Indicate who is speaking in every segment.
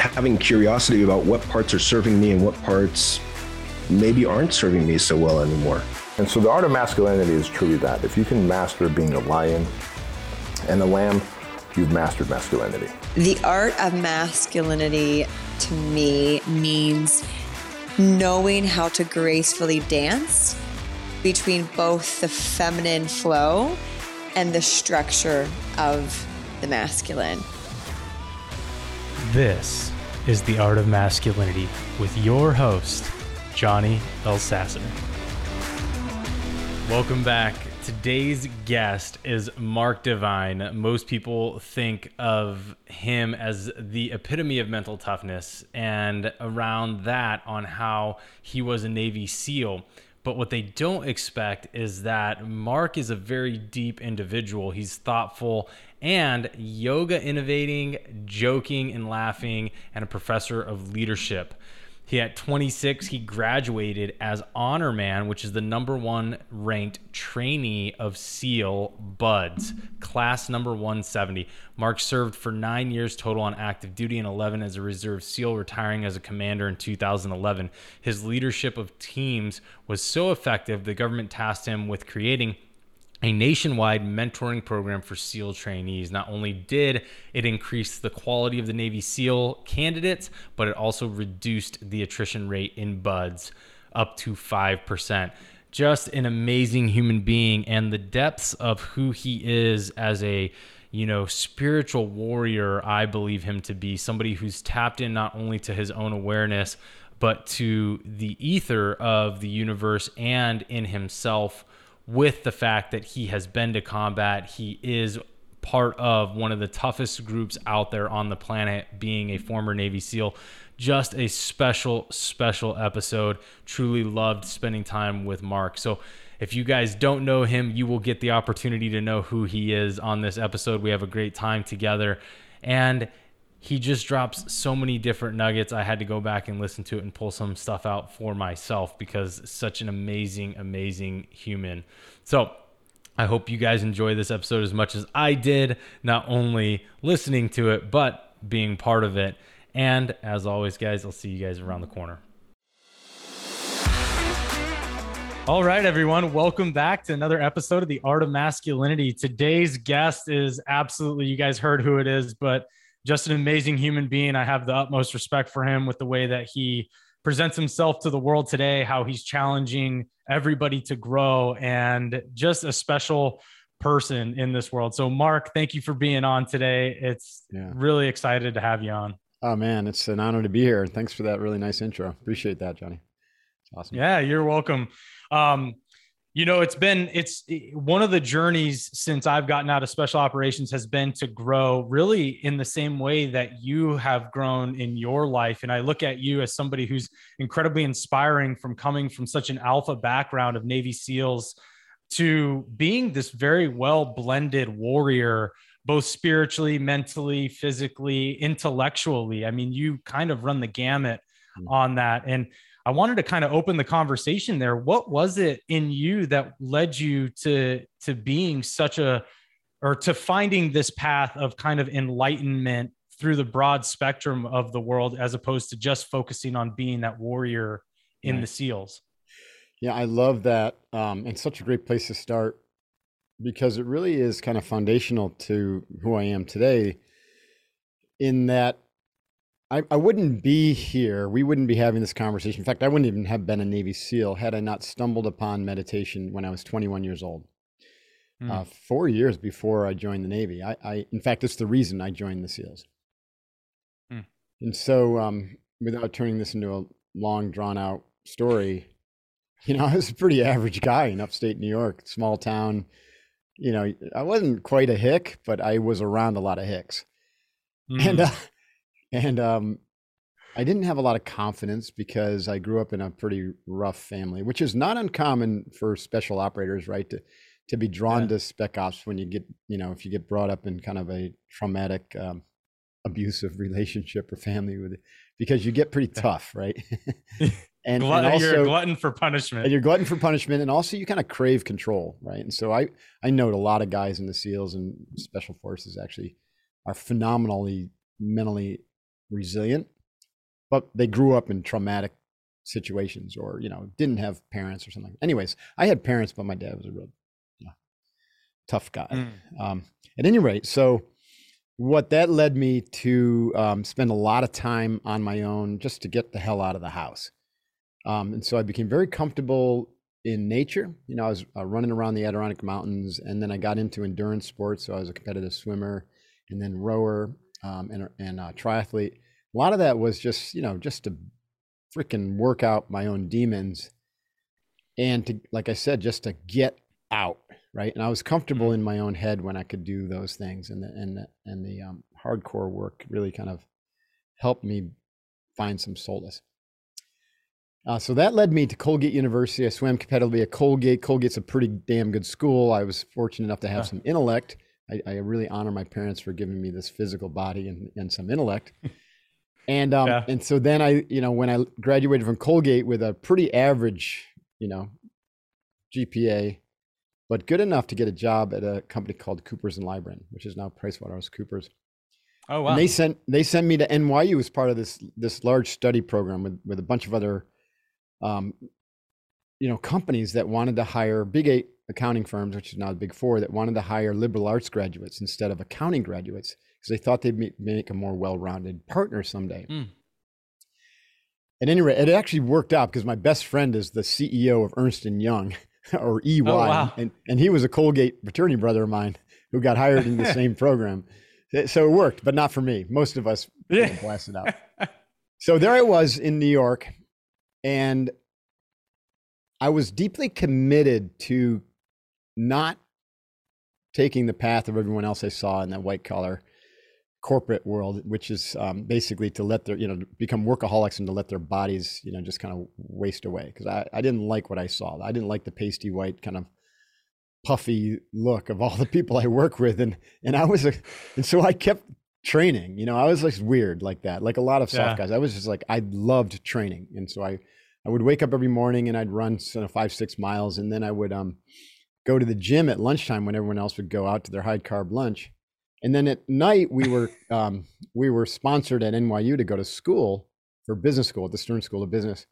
Speaker 1: having curiosity about what parts are serving me and what parts maybe aren't serving me so well anymore.
Speaker 2: And so the art of masculinity is truly that. If you can master being a lion and a lamb, you've mastered masculinity.
Speaker 3: The art of masculinity to me means knowing how to gracefully dance between both the feminine flow and the structure of the masculine.
Speaker 4: This is The Art of Masculinity with your host, Johnny Elsasser. Welcome back. Today's guest is Mark Divine. Most people think of him as the epitome of mental toughness, and around that, on how he was a Navy SEAL. But what they don't expect is that Mark is a very deep individual. He's thoughtful and yoga innovating, joking and laughing, and a professor of leadership. He at 26, he graduated as honor man, which is the number one ranked trainee of SEAL BUDS, class number 170. Mark served for nine years total on active duty and 11 as a reserve SEAL, retiring as a commander in 2011. His leadership of teams was so effective, the government tasked him with creating a nationwide mentoring program for SEAL trainees. Not only did it increase the quality of the Navy SEAL candidates, but it also reduced the attrition rate in BUDS up to 5%. Just an amazing human being, and the depths of who he is as a you know, spiritual warrior, I believe him to be somebody who's tapped in not only to his own awareness, but to the ether of the universe and in himself with the fact that he has been to combat. He is part of one of the toughest groups out there on the planet, being a former Navy SEAL. Just a special, special episode. Truly loved spending time with Mark. So, if you guys don't know him, you will get the opportunity to know who he is on this episode. We have a great time together. And he just drops so many different nuggets. I had to go back and listen to it and pull some stuff out for myself because such an amazing, amazing human. So I hope you guys enjoy this episode as much as I did, not only listening to it, but being part of it. And as always, guys, I'll see you guys around the corner. All right, everyone, welcome back to another episode of The Art of Masculinity. Today's guest is absolutely, you guys heard who it is, but just an amazing human being. I have the utmost respect for him with the way that he presents himself to the world today, how he's challenging everybody to grow, and just a special person in this world. So, Mark, thank you for being on today. It's
Speaker 5: Yeah.
Speaker 4: really excited to have you on.
Speaker 5: Oh man, it's an honor to be here. Thanks for that really nice intro. Appreciate that, Johnny. It's awesome.
Speaker 4: Yeah, you're welcome. Um, you know, it's been it's one of the journeys since I've gotten out of special operations has been to grow really in the same way that you have grown in your life. And I look at you as somebody who's incredibly inspiring from coming from such an alpha background of Navy SEALs to being this very well blended warrior both spiritually, mentally, physically, intellectually. I mean, you kind of run the gamut hmm. on that. And I wanted to kind of open the conversation there. What was it in you that led you to to being such a or to finding this path of kind of enlightenment through the broad spectrum of the world as opposed to just focusing on being that warrior in
Speaker 5: Right.
Speaker 4: the SEALs?
Speaker 5: Yeah, I love that. Um, and such a great place to start because it really is kind of foundational to who I am today. In that I, I wouldn't be here, we wouldn't be having this conversation. In fact, I wouldn't even have been a Navy SEAL had I not stumbled upon meditation when I was 21 years old.
Speaker 4: Mm.
Speaker 5: Uh, four years before I joined the Navy. I, I, in fact, it's the reason I joined the SEALs.
Speaker 4: Hmm.
Speaker 5: And so, um, without turning this into a long, drawn out story, you know, I was a pretty average guy in upstate New York, small town. You know, I wasn't quite a hick, but I was around a lot of hicks.
Speaker 4: Mm.
Speaker 5: And uh, and um, I didn't have a lot of confidence because I grew up in a pretty rough family, which is not uncommon for special operators, right? To to be drawn
Speaker 4: Yeah.
Speaker 5: to spec ops when you get, you know, if you get brought up in kind of a traumatic, um, abusive relationship or family with it, because you get pretty tough, right? and, and
Speaker 4: Glutton, you're a glutton for punishment.
Speaker 5: and you're glutton for punishment, and also you kind of crave control, right? And so I I know a lot of guys in the SEALs and Special Forces actually are phenomenally mentally resilient, but they grew up in traumatic situations or you know didn't have parents or something. Anyways, I had parents, but my dad was a real you know, tough guy.
Speaker 4: Mm.
Speaker 5: Um, at any rate, so what that led me to um, spend a lot of time on my own just to get the hell out of the house. Um, and so I became very comfortable in nature. You know, I was uh, running around the Adirondack Mountains, and then I got into endurance sports. So I was a competitive swimmer, and then rower, um, and and uh, triathlete. A lot of that was just you know just to freaking work out my own demons, and to like I said, just to get out, right? And I was comfortable in my own head when I could do those things, and the and the, and the um, hardcore work really kind of helped me find some solace. Uh, so that led me to Colgate University. I swam competitively at Colgate. Colgate's a pretty damn good school. I was fortunate enough to have some intellect. I, I really honor my parents for giving me this physical body and, and some intellect. And um,
Speaker 4: Yeah.
Speaker 5: and so then I, you know, when I graduated from Colgate with a pretty average, you know, GPA, but good enough to get a job at a company called Coopers and Lybrand, which is now PricewaterhouseCoopers.
Speaker 4: oh wow.
Speaker 5: And they sent they sent me to NYU as part of this this large study program with with a bunch of other, um, you know, companies that wanted to hire big eight accounting firms, which is now the big four, that wanted to hire liberal arts graduates instead of accounting graduates because they thought they'd make a more well-rounded partner someday.
Speaker 4: Mm.
Speaker 5: At any rate, it actually worked out because my best friend is the CEO of Ernst and Young, or EY,
Speaker 4: Oh, wow.
Speaker 5: and and he was a Colgate fraternity brother of mine who got hired in the same program. So it worked, but not for me. Most of us
Speaker 4: Yeah.
Speaker 5: blasted out. So there I was in New York, and I was deeply committed to not taking the path of everyone else I saw in that white collar corporate world, which is um, basically to let their, you know, become workaholics and to let their bodies, you know, just kind of waste away. Because I, I didn't like what I saw. I didn't like the pasty white kind of puffy look of all the people I work with, and and I was a, and so I kept training. You know, I was like weird like that, like a lot of soft
Speaker 4: Yeah.
Speaker 5: guys. I was just like I loved training, and so I I would wake up every morning and I'd run you know, five six miles, and then I would um go to the gym at lunchtime when everyone else would go out to their high carb lunch. And then at night we were um, we were sponsored at NYU to go to school for business school at the Stern School of Business.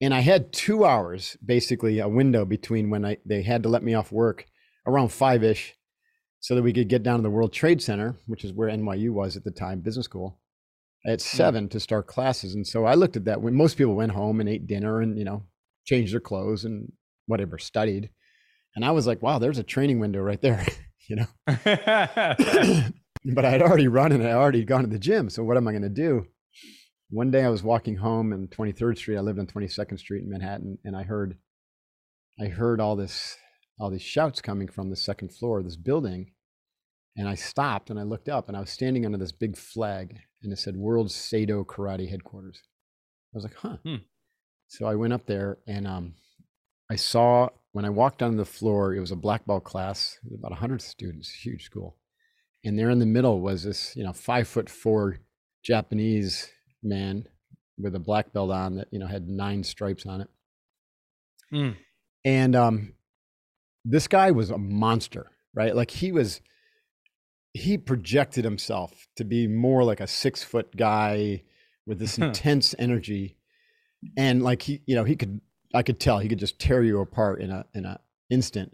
Speaker 5: And I had two hours, basically a window between when I they had to let me off work around five ish, so that we could get down to the World Trade Center, which is where NYU was at the time, business school, at seven to start classes. And so I looked at that when most people went home and ate dinner and you know changed their clothes and whatever studied, and I was like, wow, there's a training window right there, you know. but I had already run and I already gone to the gym. So what am I going to do? One day I was walking home in 23rd Street. I lived on 22nd Street in Manhattan, and I heard, I heard all this, all these shouts coming from the second floor of this building, and I stopped and I looked up, and I was standing under this big flag, and it said World Seido Karate Headquarters. I was like, huh.
Speaker 4: Hmm.
Speaker 5: So I went up there and um, I saw when I walked on the floor, it was a black belt class, about 100 students, huge school. And there in the middle was this, you know, five foot four Japanese man with a black belt on that, you know, had nine stripes on it.
Speaker 4: Mm.
Speaker 5: And um, this guy was a monster, right? Like he was, he projected himself to be more like a six foot guy with this intense energy. And like he, you know, he could, I could tell he could just tear you apart in a, in a instant.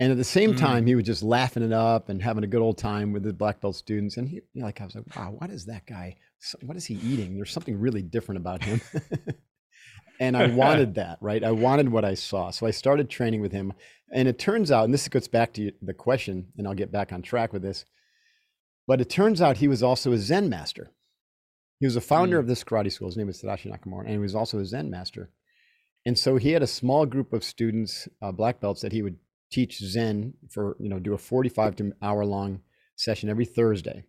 Speaker 5: And at the same
Speaker 4: Mm.
Speaker 5: time, he was just laughing it up and having a good old time with his black belt students. And he, you know, like, I was like, wow, what is that guy? What is he eating? There's something really different about him. and I wanted that, right? I wanted what I saw. So I started training with him. And it turns out, and this gets back to the question, and I'll get back on track with this. But it turns out he was also a Zen master. He was a founder
Speaker 4: Mm.
Speaker 5: of this karate school. His name is Tadashi Nakamura, and he was also a Zen master. And so he had a small group of students, uh, black belts, that he would teach Zen for, you know, do a 45 to hour long session every Thursday.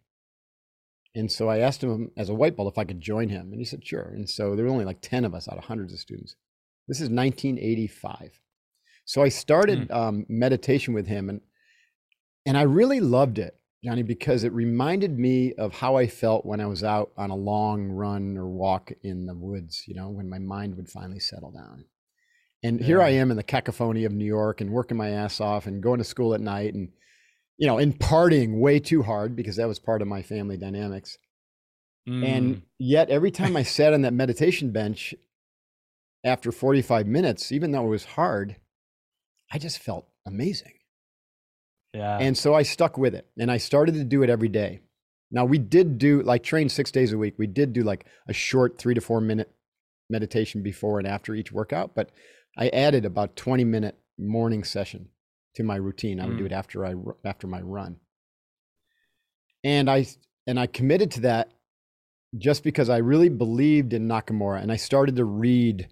Speaker 5: And so I asked him as a white belt if I could join him, and he said sure. And so there were only like ten of us out of hundreds of students. This is 1985. So I started
Speaker 4: Mm.
Speaker 5: um, meditation with him, and and I really loved it, Johnny, because it reminded me of how I felt when I was out on a long run or walk in the woods. You know, when my mind would finally settle down. And here I am in the cacophony of New York and working my ass off and going to school at night and you know, and partying way too hard because that was part of my family dynamics.
Speaker 4: Mm.
Speaker 5: And yet, every time I sat on that meditation bench after 45 minutes, even though it was hard, I just felt amazing.
Speaker 4: Yeah.
Speaker 5: And so I stuck with it and I started to do it every day. Now, we did do like train six days a week. We did do like a short three to four minute meditation before and after each workout, but I added about 20 minute morning session to my routine. I would do
Speaker 4: Mm.
Speaker 5: it after I after my run. And I and I committed to that just because I really believed in Nakamura and I started to read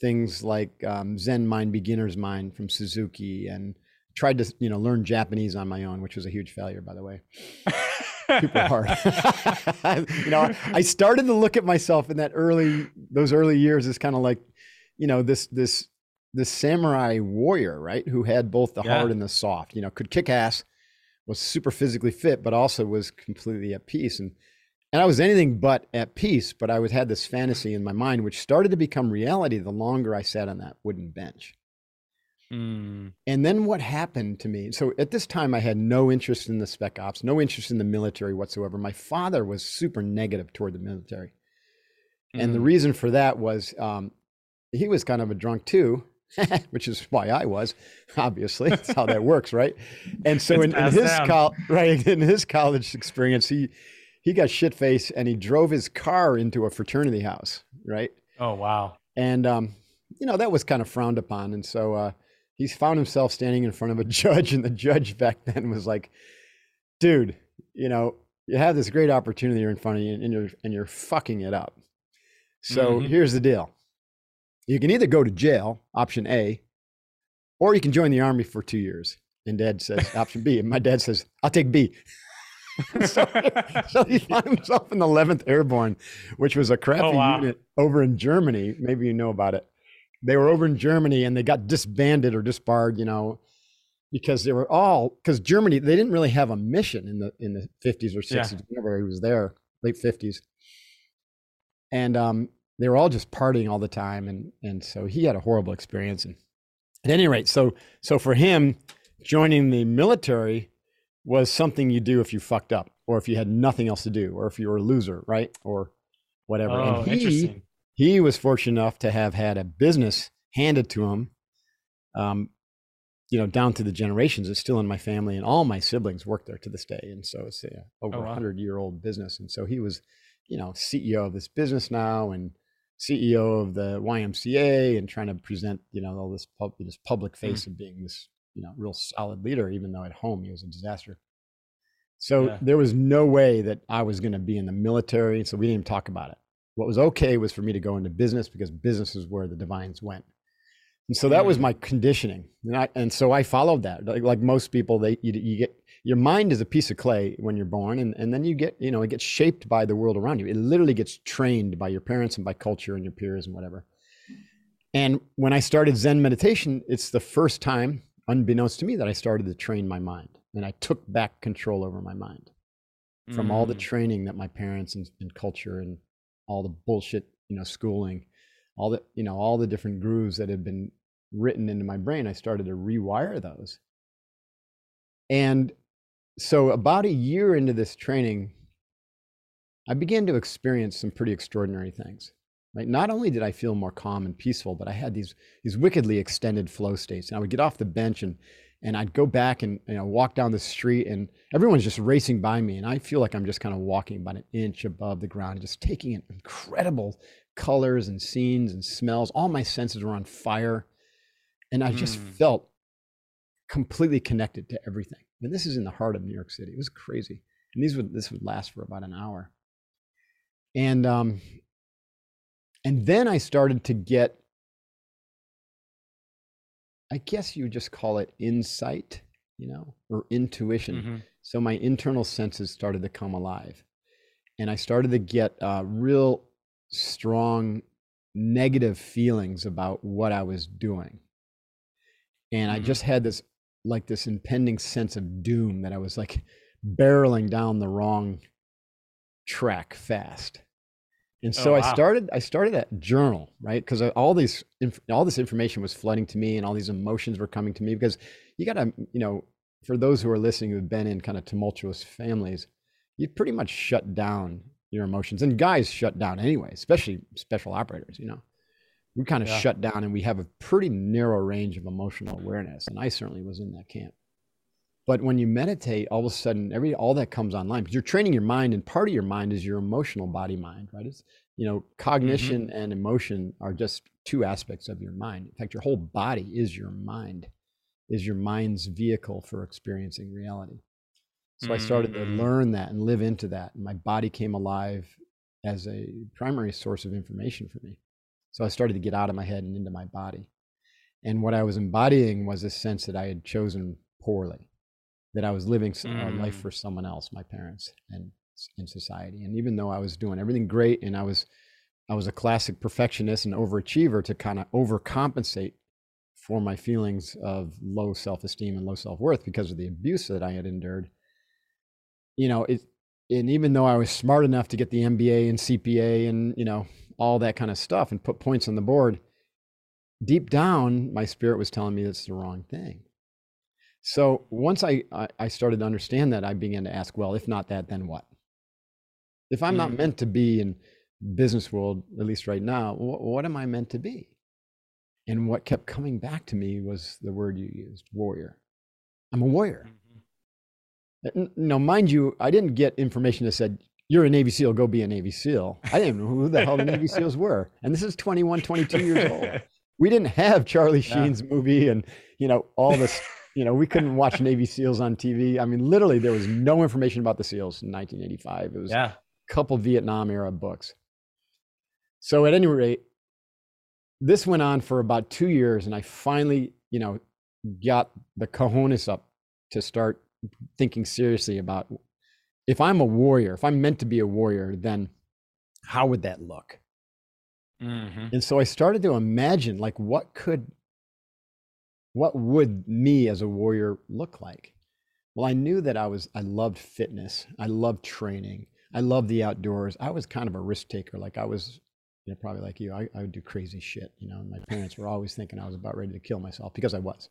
Speaker 5: things like um, Zen Mind, Beginner's Mind from Suzuki and tried to you know learn Japanese on my own, which was a huge failure, by the way. Super hard. you know, I started to look at myself in that early those early years as kind of like, you know, this this this samurai warrior, right? Who had both the
Speaker 4: Yeah.
Speaker 5: hard and the soft. You know, could kick ass, was super physically fit, but also was completely at peace. And and I was anything but at peace. But I was had this fantasy in my mind, which started to become reality the longer I sat on that wooden bench.
Speaker 4: Mm.
Speaker 5: And then what happened to me? So at this time, I had no interest in the spec ops, no interest in the military whatsoever. My father was super negative toward the military. And the
Speaker 4: Mm.
Speaker 5: reason for that was um, he was kind of a drunk too, which is why I was, obviously. That's how that works, right? And so in, in his col- right in his college experience, he he got shit faced and he drove his car into a fraternity house, right?
Speaker 4: Oh wow.
Speaker 5: and um, you know that was kind of frowned upon and so uh, he found himself standing in front of a judge and the judge back then was like dude you know you have this great opportunity here in front of you and you're and you're fucking it up so
Speaker 4: Mhm.
Speaker 5: here's the deal you can either go to jail option a or you can join the army for two years and dad says option b and my dad says i'll take b so, so he found himself in the 11th Airborne, which was a crappy
Speaker 4: Oh, wow.
Speaker 5: unit over in Germany. Maybe you know about it. They were over in Germany and they got disbanded or disbarred, you know, because they were all because Germany they didn't really have a mission in the in the 50s or 60s
Speaker 4: Yeah.
Speaker 5: whenever he was there, late 50s. And um, they were all just partying all the time, and and so he had a horrible experience. And at any rate, so so for him, joining the military was something you do if you fucked up or if you had nothing else to do or if you were a loser right or whatever
Speaker 4: Oh,
Speaker 5: and he
Speaker 4: interesting.
Speaker 5: He was fortunate enough to have had a business handed to him um you know down to the generations it's still in my family and all my siblings work there to this day and so it's a over
Speaker 4: Oh,
Speaker 5: a
Speaker 4: wow.
Speaker 5: 100 year old business and so he was you know ceo of this business now and ceo of the ymca and trying to present you know all this, pub, this public
Speaker 4: Hmm.
Speaker 5: face of being this you know real solid leader even though at home he was a disaster so
Speaker 4: Yeah.
Speaker 5: there was no way that i was going to be in the military so we didn't even talk about it what was okay was for me to go into business because business is where the divines went. And so that was
Speaker 4: Mm.
Speaker 5: my conditioning. And, I, and so i followed that. Like, like most people they you, you get your mind is a piece of clay when you're born and, and then you get you know it gets shaped by the world around you. It literally gets trained by your parents and by culture and your peers and whatever. And when i started zen meditation it's the first time unbeknownst to me that i started to train my mind. And i took back control over my mind from all the
Speaker 4: Mm.
Speaker 5: training that my parents and, and culture and all the bullshit you know schooling all the you know all the different grooves that had been written into my brain i started to rewire those. And so about a year into this training i began to experience some pretty extraordinary things. Right not only did i feel more calm and peaceful but i had these these wickedly extended flow states and i would get off the bench and and i'd go back and you know walk down the street and everyone's just racing by me and i feel like i'm just kind of walking about an inch above the ground just taking in incredible colors and scenes and smells. All my senses were on fire and i just
Speaker 4: Mm.
Speaker 5: felt completely connected to everything. And this is in the heart of new york city. It was crazy. And these would this would last for about an hour. And um and then i started to get i guess you would just call it insight you know or intuition
Speaker 4: Mhm.
Speaker 5: so my internal senses started to come alive and I started to get uh, real strong negative feelings about what I was doing. And I
Speaker 4: Mhm.
Speaker 5: just had this like this impending sense of doom that I was like barreling down the wrong track fast. And oh, so
Speaker 4: Oh,
Speaker 5: I started I started that journal, right? Because uh, all these all this information was flooding to me and all these emotions were coming to me because you got to, mm, you know, for those who are listening who've been in kind of tumultuous families, you pretty much shut down your emotions. And guys shut down anyway, especially special operators, you know. We kind of
Speaker 4: Yeah.
Speaker 5: shut down and we have a pretty narrow range of emotional awareness. And I certainly was in that camp. But when you meditate, all of a sudden, every all that comes online because you're training your mind, and part of your mind is your emotional body mind, right? It's you know, cognition and emotion are just two aspects of your mind. In fact, your whole body is your mind, is your mind's vehicle for experiencing reality. So I started to
Speaker 4: Mm.
Speaker 5: learn that and live into that. And my body came alive as a primary source of information for me. So I started to get out of my head and into my body. And what I was embodying was this sense that I had chosen poorly, that I was living s- a life
Speaker 4: Mm.
Speaker 5: for someone else, my parents and in society. And even though I was doing everything great and I was I was a classic perfectionist and overachiever to kind of overcompensate for my feelings of low self-esteem and low self-worth because of the abuse that I had endured. You know, it and even though I was smart enough to get the MBA and CPA and, you know, all that kind of stuff and put points on the board, deep down my spirit was telling me it's the wrong thing. So once I, I started to understand that, I began to ask, well, if not that, then what? If I'm not
Speaker 4: Mm.
Speaker 5: meant to be in business world, at least right now, wh- what am I meant to be? And what kept coming back to me was the word you used, warrior. I'm a warrior. N- No, mind you, I didn't get information that said, you're a Navy SEAL, go be a Navy SEAL. I didn't know who the hell the Navy SEAls were. And this is 21, 22 years old. We didn't have Charlie
Speaker 4: Yeah.
Speaker 5: Sheen's movie and, you know, all this, you know, we couldn't watch Navy SEAls on TV. I mean, literally, there was no information about the SEALs in 1985. It was
Speaker 4: yeah.
Speaker 5: a couple Vietnam era books. So at any rate, this went on for about two years, and I finally, you know, got the cojones up to start thinking seriously about if I'm a warrior, if I'm meant to be a warrior, then how would that look?
Speaker 4: hmm
Speaker 5: And so I started to imagine like what could what would me as a warrior look like? Well, I knew that I was I loved fitness. I loved training. I loved the outdoors. I was kind of a risk taker. Like I was, you know, probably like you. I, I would do crazy shit, you know. And my parents were always thinking I was about ready to kill myself because I was.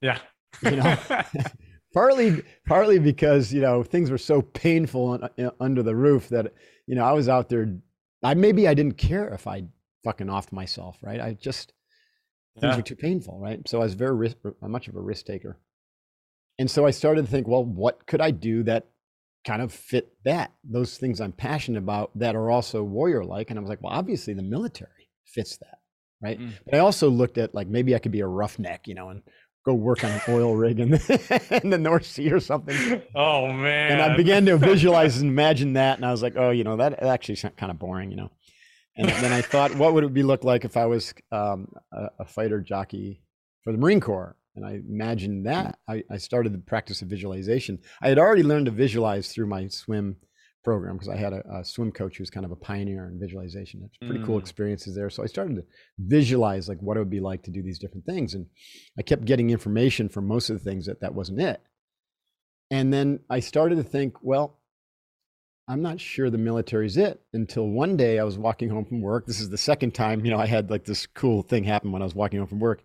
Speaker 4: Yeah.
Speaker 5: You know, partly partly because you know things were so painful uh, under the roof that you know I was out there. I maybe I didn't care if I fucking offed myself, right? I just things
Speaker 4: Yeah.
Speaker 5: were too painful, right? So I was very risk, much of a risk taker, and so I started to think, well, what could I do that kind of fit that those things I'm passionate about that are also warrior like? And I was like, well, obviously the military fits that, right?
Speaker 4: Mm.
Speaker 5: But I also looked at like maybe I could be a roughneck, you know, and go work on an oil rig in the, in the North Sea or something.
Speaker 4: Oh man.
Speaker 5: And I began to visualize and imagine that, and I was like, oh, you know, that actually sounds kind of boring, you know. And then I thought, what would it be look like if I was um, a, a fighter jockey for the Marine Corps? And I imagined that. I, I started the practice of visualization. I had already learned to visualize through my swim program because I had a, a swim coach who was kind of a pioneer in visualization. It's pretty cool
Speaker 4: Mm.
Speaker 5: experiences there. So I started to visualize like what it would be like to do these different things. And I kept getting information from most of the things that that wasn't it. And then I started to think, well, I'm not sure the military's it until one day I was walking home from work. This is the second time, you know, I had like this cool thing happen when I was walking home from work.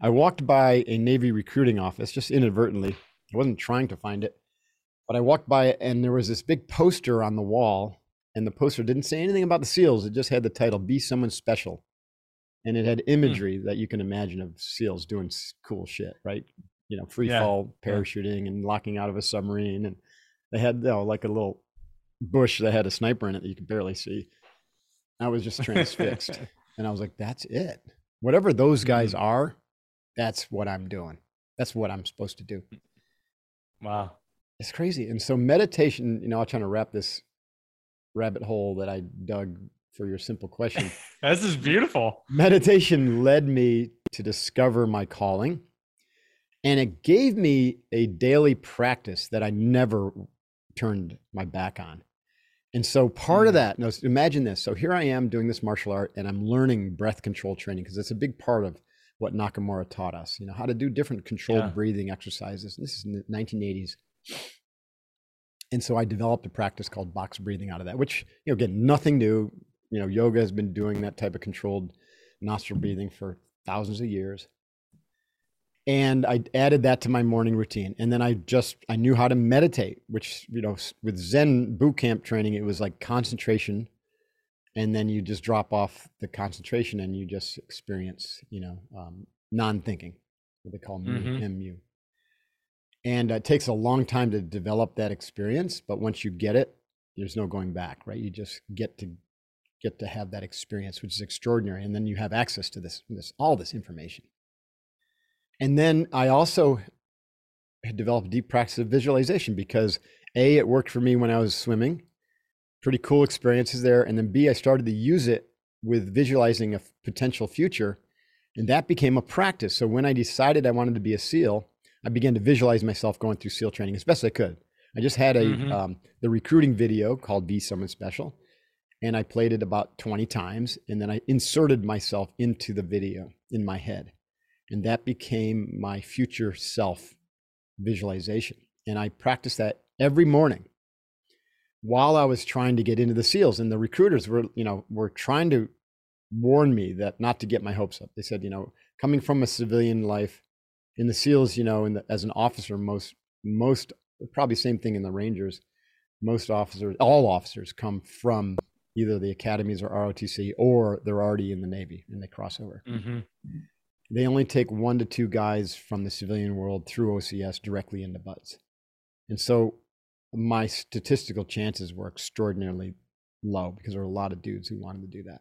Speaker 5: I walked by a Navy recruiting office just inadvertently. I wasn't trying to find it, but I walked by it and there was this big poster on the wall. And the poster didn't say anything about the SEALs. It just had the title, Be Someone Special. And it had hmm. imagery that you can imagine of SEALs doing cool shit, right? You know, free
Speaker 4: Yeah,
Speaker 5: fall
Speaker 4: yeah.
Speaker 5: parachuting and locking out of a submarine. And they had, you know, like a little bush that had a sniper in it that you could barely see. I was just transfixed. and I was like, that's it. Whatever those guys mm. are, that's what I'm doing. That's what I'm supposed to do.
Speaker 4: wow.
Speaker 5: It's crazy. And so meditation, you know, I'm trying to wrap this rabbit hole that I dug for your simple question.
Speaker 4: This is beautiful.
Speaker 5: meditation led me to discover my calling and it gave me a daily practice that I never turned my back on. And so part of mm. that, now imagine this. So here I am doing this martial art and I'm learning breath control training because it's a big part of what Nakamura taught us, you know, how to do different controlled
Speaker 4: Yeah.
Speaker 5: breathing exercises. This is in the 1980s. And so I developed a practice called box breathing out of that, which, you know, again, nothing new. You know, yoga has been doing that type of controlled nostril breathing for thousands of years. And I added that to my morning routine. And then I just, I knew how to meditate, which, you know, with Zen boot camp training, it was like concentration. And then you just drop off the concentration and you just experience, you know, um, non thinking, what they call mu,
Speaker 4: Mhm.
Speaker 5: MU. And it takes a long time to develop that experience. But once you get it, there's no going back, right? You just get to get to have that experience, which is extraordinary. And then you have access to this, this all this information. And then I also had developed a deep practice of visualization because A, it worked for me when I was swimming. Pretty cool experiences there. And then B, I started to use it with visualizing a potential future. And that became a practice. So when I decided I wanted to be a SEAL, I began to visualize myself going through SEAL training as best I could. I just had a
Speaker 4: Mhm.
Speaker 5: um, the recruiting video called Be Someone Special, and I played it about 20 times, and then I inserted myself into the video in my head, and that became my future self visualization. And I practiced that every morning while I was trying to get into the SEALs, and the recruiters were, you know, were trying to warn me that not to get my hopes up. They said, you know, coming from a civilian life in the SEALs, you know, the, as an officer, most most probably same thing in the Rangers. Most officers, all officers, come from either the academies or ROTC, or they're already in the Navy and they cross over.
Speaker 4: hmm
Speaker 5: They only take one to two guys from the civilian world through OCS directly into BUDS, and so my statistical chances were extraordinarily low because there were a lot of dudes who wanted to do that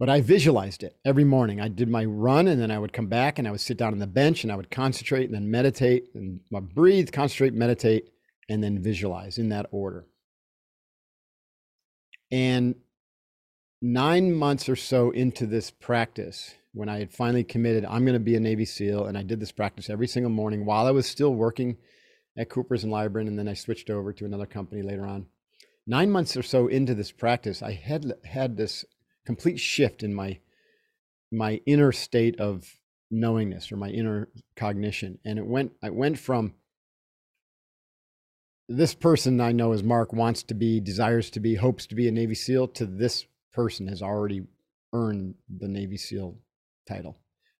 Speaker 5: but I visualized it every morning. I did my run and then I would come back and I would sit down on the bench and I would concentrate and then meditate and breathe, concentrate, meditate, and then visualize in that order. And nine months or so into this practice, when I had finally committed, I'm going to be a Navy SEAL, and I did this practice every single morning while I was still working at Coopers and Lybrand, and then I switched over to another company later on. Nine months or so into this practice, I had had this complete shift in my my inner state of knowingness or my inner cognition and it went i went from this person i know as mark wants to be desires to be hopes to be a navy seal to this person has already earned the navy seal title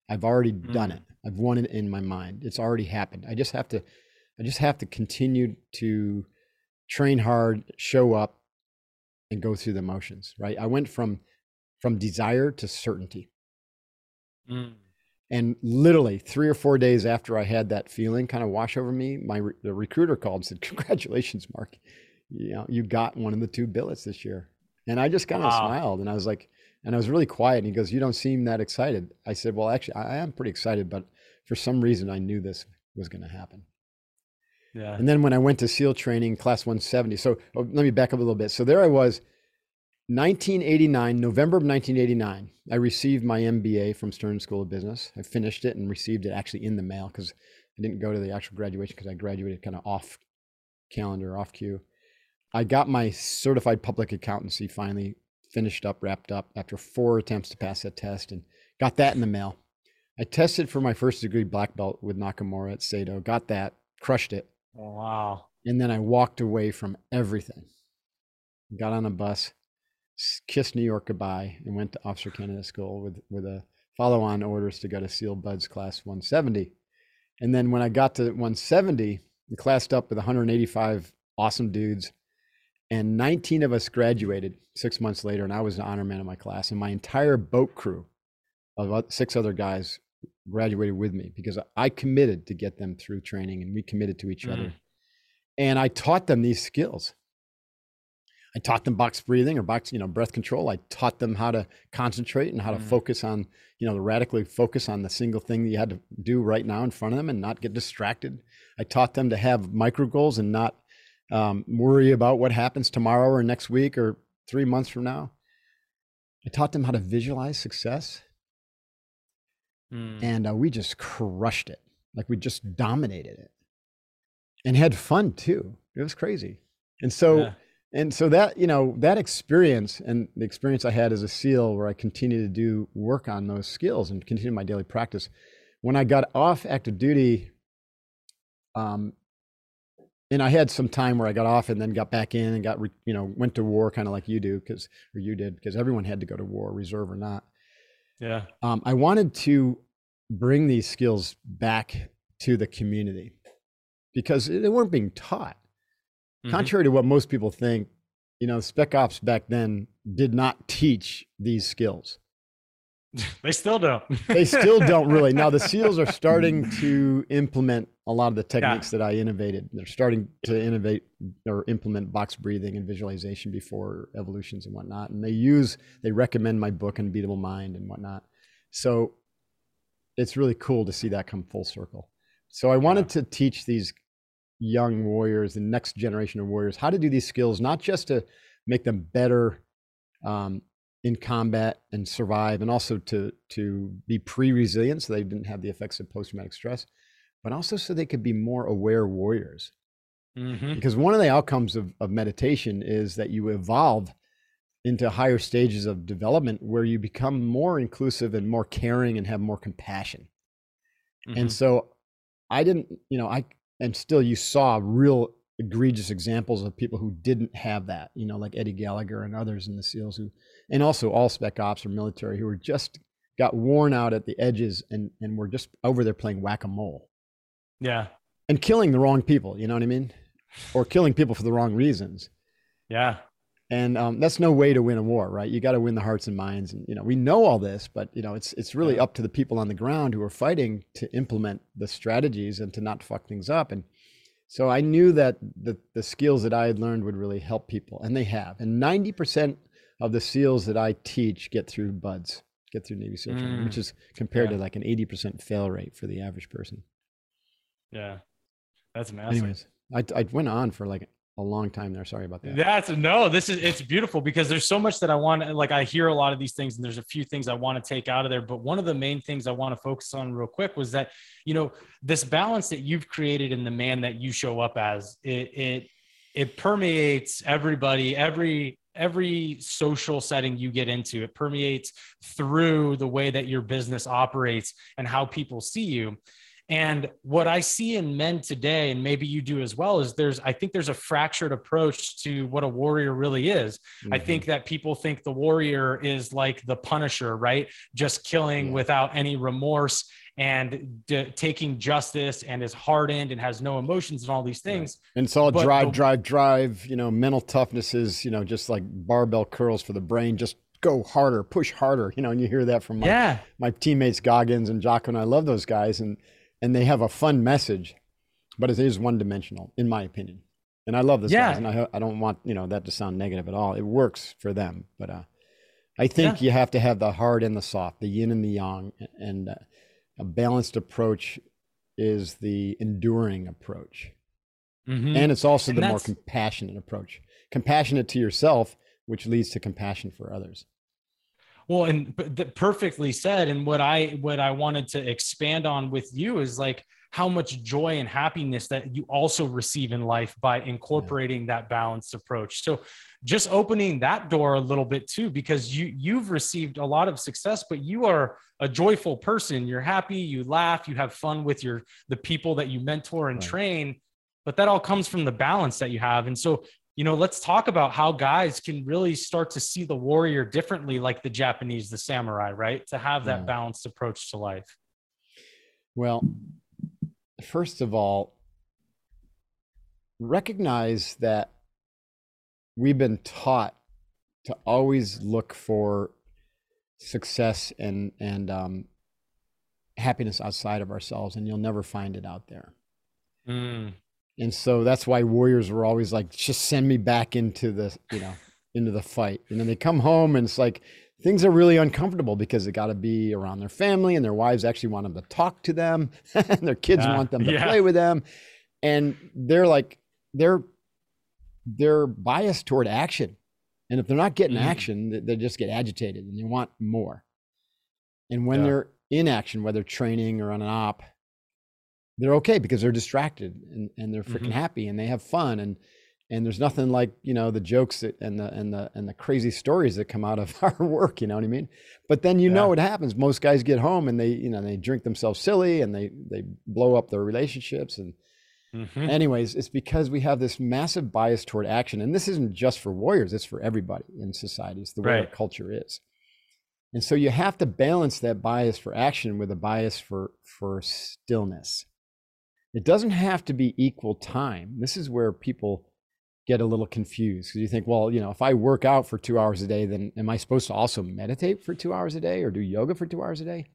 Speaker 5: i've already done
Speaker 4: Mm.
Speaker 5: it i've won it in my mind it's already happened i just have to i just have to continue to train hard show up and go through the motions right i went from from desire to certainty.
Speaker 4: Mm.
Speaker 5: And literally three or four days after I had that feeling kind of wash over me, my re- the recruiter called and said, "Congratulations, Mark! You know, you got one of the two billets this year." And I just kind of
Speaker 4: Wow.
Speaker 5: smiled, and I was like, and I was really quiet. And he goes, "You don't seem that excited." I said, "Well, actually, I am pretty excited, but for some reason, I knew this was going to happen."
Speaker 4: Yeah.
Speaker 5: And then when I went to SEAL training, class 170. So oh, let me back up a little bit. So there I was, 1989, November of 1989. I received my MBA from Stern School of Business. I finished it and received it actually in the mail because I didn't go to the actual graduation because I graduated kind of off calendar, off cue. I got my certified public accountancy finally finished up, wrapped up after four attempts to pass that test and got that in the mail. I tested for my first degree black belt with Nakamura at Seido, got that, crushed it.
Speaker 4: Oh, wow.
Speaker 5: And then I walked away from everything. Got on a bus, kissed New York goodbye, and went to Officer Candidate School with, with a follow on orders to go to SEAL BUDS Class 170. And then when I got to 170, we classed up with 185 awesome dudes, and 19 of us graduated six months later, and I was the honor man of my class. And my entire boat crew of six other guys graduated with me because I committed to get them through training, and we committed to each other. And I taught them these skills. I taught them box breathing or box, you know, breath control. I taught them how to concentrate and how to
Speaker 4: Mm.
Speaker 5: focus on, you know, radically focus on the single thing that you had to do right now in front of them and not get distracted. I taught them to have micro goals and not um, worry about what happens tomorrow or next week or three months from now. I taught them how to visualize success,
Speaker 4: Mm.
Speaker 5: and uh, we just crushed it. Like we just dominated it, and had fun too. It was crazy. And so
Speaker 4: Yeah.
Speaker 5: and so that you know that experience and the experience I had as a SEAL, where I continued to do work on those skills and continue my daily practice. When I got off active duty, um, and I had some time where I got off and then got back in and got re, you know went to war, kind of like you do, because or you did, because everyone had to go to war, reserve or not.
Speaker 4: Yeah.
Speaker 5: Um, I wanted to bring these skills back to the community because they weren't being taught.
Speaker 4: Mhm.
Speaker 5: Contrary to what most people think, you know, spec ops back then did not teach these skills.
Speaker 4: They still don't.
Speaker 5: They still don't really. Now the SEALs are starting to implement a lot of the techniques that I innovated. They're starting to innovate or implement box breathing and visualization before evolutions and whatnot. And they use, they recommend my book, Unbeatable Mind and whatnot. So it's really cool to see that come full circle. So I wanted to teach these young warriors, the next generation of warriors, how to do these skills, not just to make them better um, in combat and survive, and also to to be pre-resilient, so they didn't have the effects of post-traumatic stress, but also so they could be more aware warriors.
Speaker 4: Mhm.
Speaker 5: Because one of the outcomes of, of meditation is that you evolve into higher stages of development where you become more inclusive and more caring and have more compassion. And
Speaker 4: Mhm.
Speaker 5: so I didn't, you know, I and still you saw real egregious examples of people who didn't have that, you know, like Eddie Gallagher and others in the SEALs who, and also all spec ops or military who were just got worn out at the edges and and were just over there playing whack a mole
Speaker 4: Yeah.
Speaker 5: and killing the wrong people. You know what I mean? Or killing people for the wrong reasons.
Speaker 4: Yeah.
Speaker 5: And um, that's no way to win a war, right? You got to win the hearts and minds. And you know, we know all this, but you know, it's it's really
Speaker 4: Yeah.
Speaker 5: up to the people on the ground who are fighting to implement the strategies and to not fuck things up. And so I knew that the the skills that I had learned would really help people, and they have. And ninety percent of the SEALs that I teach get through BUDS, get through Navy SEAL training, which
Speaker 4: Mm.
Speaker 5: is compared
Speaker 4: Yeah.
Speaker 5: to like an eighty percent fail rate for the average person.
Speaker 4: Yeah. That's massive.
Speaker 5: Anyways, I I went on for like a long time there. Sorry about that.
Speaker 4: That's no, this is it's beautiful because there's so much that I want like I hear a lot of these things and there's a few things I want to take out of there, but one of the main things I want to focus on real quick was that you know this balance that you've created in the man that you show up as it it it permeates everybody every every social setting you get into it permeates through the way that your business operates and how people see you and what I see in men today, and maybe you do as well, is there's, I think there's a fractured approach to what a warrior really is. I
Speaker 5: Mhm.
Speaker 4: think that people think the warrior is like the punisher, right? Just killing
Speaker 5: Yeah.
Speaker 4: without any remorse and d- taking justice and is hardened and has no emotions and all these things.
Speaker 5: And it's all
Speaker 4: But
Speaker 5: drive,
Speaker 4: the-
Speaker 5: drive, drive. You know, mental toughness is, you know, just like barbell curls for the brain. Just go harder, push harder. You know, and you hear that from my,
Speaker 4: Yeah.
Speaker 5: my teammates Goggins and Jocko, and I love those guys, and and they have a fun message, but it is one dimensional, in my opinion. And I love this
Speaker 4: Yeah.
Speaker 5: guys, and I I don't want you know that to sound negative at all. It works for them, but uh, I think you have to have the hard and the soft, the yin and the yang, and uh, a balanced approach is the enduring approach
Speaker 4: Mhm.
Speaker 5: and it's also
Speaker 4: And
Speaker 5: the more compassionate approach compassionate to yourself which leads to compassion for others
Speaker 4: Well, and perfectly said. And what I what I wanted to expand on with you is like how much joy and happiness that you also receive in life by incorporating that balanced approach. So just opening that door a little bit too, because you you've received a lot of success, but you are a joyful person. You're happy, you laugh, you have fun with your the people that you mentor and
Speaker 5: Right.
Speaker 4: train. But that all comes from the balance that you have. And so you know, let's talk about how guys can really start to see the warrior differently, like the Japanese, the samurai, right? To have that
Speaker 5: Yeah.
Speaker 4: balanced approach to life.
Speaker 5: well first of all recognize that we've been taught to always look for success and and um, happiness outside of ourselves and you'll never find it out there
Speaker 4: Mm,
Speaker 5: and so that's why warriors were always like just send me back into the you know into the fight and then they come home and it's like things are really uncomfortable because they got to be around their family and their wives actually want them to talk to them and their kids want them to
Speaker 4: yeah.
Speaker 5: play with them and they're like they're they're biased toward action and if they're not getting
Speaker 4: Mhm.
Speaker 5: action they, they just get agitated and they want more and when
Speaker 4: Yeah.
Speaker 5: they're in action whether training or on an op they're okay because they're distracted and, and they're freaking
Speaker 4: Mhm.
Speaker 5: happy and they have fun and and there's nothing like you know the jokes that, and the and the and the crazy stories that come out of our work you know what i mean but then you yeah. know what happens most guys get home and they you know they drink themselves silly and they they blow up their relationships and mm-hmm. anyways it's because we have this massive bias toward action and this isn't just for warriors it's for everybody in society it's the way right. our culture is and so you have to balance that bias for action with a bias for for stillness it doesn't have to be equal time this is where people get a little confused because you think, well, you know, if I work out for two hours a day, then am I supposed to also meditate for two hours a day or do yoga for two hours a day?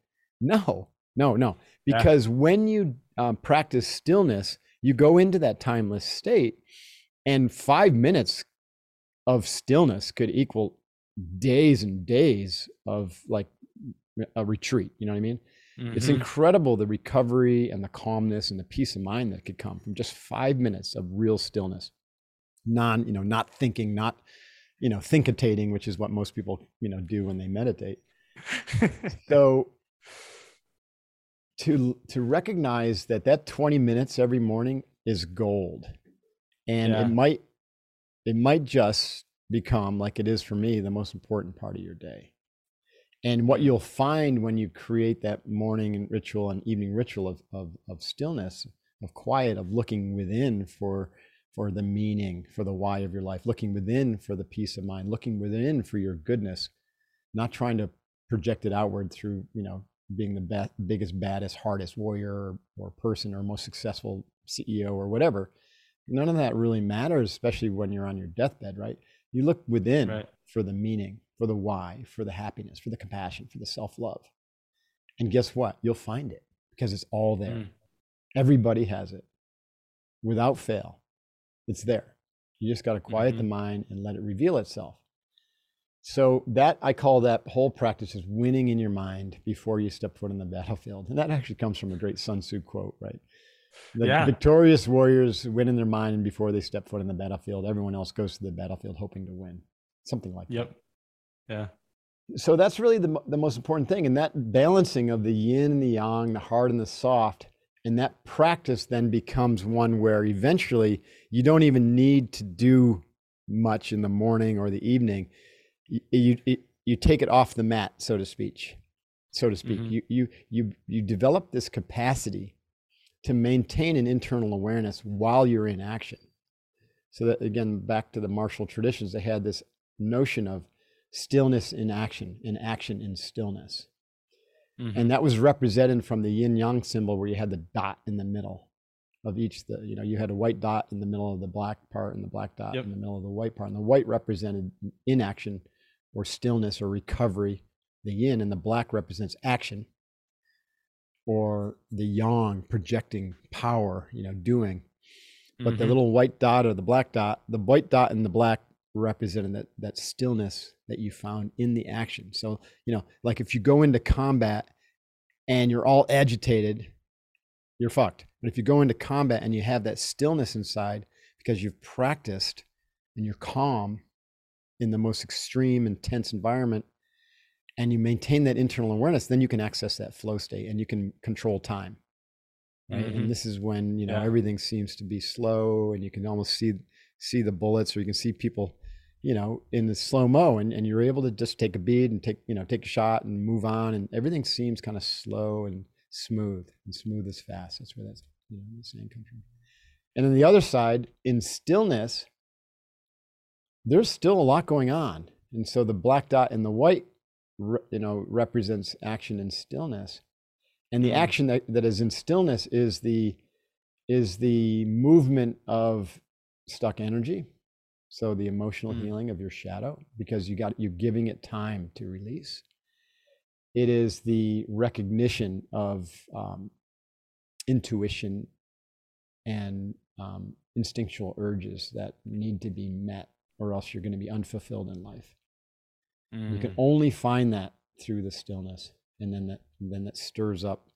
Speaker 5: No, no, no. Because yeah. when you um, practice stillness, you go into that timeless state, and five minutes of stillness could equal days and days of like a retreat. You know what I mean? Mm-hmm. It's incredible the recovery and the calmness and the peace of mind that could come from just five minutes of real stillness non, you know, not thinking, not, you know, thinkitating, which is what most people, you know, do when they meditate. so to to recognize that that 20 minutes every morning is gold and yeah. it might it might just become like it is for me the most important part of your day and what you'll find when you create that morning ritual and evening ritual of, of, of stillness of quiet of looking within for for the meaning, for the why of your life, looking within for the peace of mind, looking within for your goodness, not trying to project it outward through, you know, being the best, biggest, baddest, hardest warrior or, or person or most successful CEO or whatever. None of that really matters, especially when you're on your deathbed, right? You look within right. for the meaning, for the why, for the happiness, for the compassion, for the self love. And guess what? You'll find it because it's all there. Mm. Everybody has it without fail. It's there. You just got to quiet mm-hmm. the mind and let it reveal itself. So that I call that whole practice is winning in your mind before you step foot on the battlefield. And that actually comes from a great Sun Tzu quote, right? The yeah. victorious warriors win in their mind before they step foot on the battlefield. Everyone else goes to the battlefield hoping to win. Something like
Speaker 4: yep.
Speaker 5: that. Yeah. So that's really the, the most important thing. And that balancing of the yin and the yang, the hard and the soft, and that practice then becomes one where eventually you don't even need to do much in the morning or the evening. You, you, you take it off the mat, so to speak. So to speak, mm-hmm. you, you, you, you develop this capacity to maintain an internal awareness while you're in action. So that again, back to the martial traditions, they had this notion of stillness in action, in action in stillness. Mm-hmm. And that was represented from the yin yang symbol where you had the dot in the middle of each the you know you had a white dot in the middle of the black part and the black dot yep. in the middle of the white part and the white represented inaction or stillness or recovery the yin and the black represents action or the yang projecting power you know doing but mm-hmm. the little white dot or the black dot the white dot and the black represented that that stillness that you found in the action. So, you know, like if you go into combat and you're all agitated, you're fucked. But if you go into combat and you have that stillness inside because you've practiced and you're calm in the most extreme intense environment and you maintain that internal awareness, then you can access that flow state and you can control time. Right? Mm-hmm. And this is when, you know, yeah. everything seems to be slow and you can almost see see the bullets or you can see people you know, in the slow mo, and, and you're able to just take a bead and take, you know, take a shot and move on, and everything seems kind of slow and smooth, and smooth is fast. That's where that's you know the saying comes from. And then the other side, in stillness, there's still a lot going on, and so the black dot and the white, you know, represents action and stillness, and the mm. action that, that is in stillness is the is the movement of stuck energy so the emotional mm. healing of your shadow, because you got you're giving it time to release. It is the recognition of um, intuition and um, instinctual urges that need to be met, or else you're going to be unfulfilled in life. Mm. You can mm. only find that through the stillness, and then that then that stirs up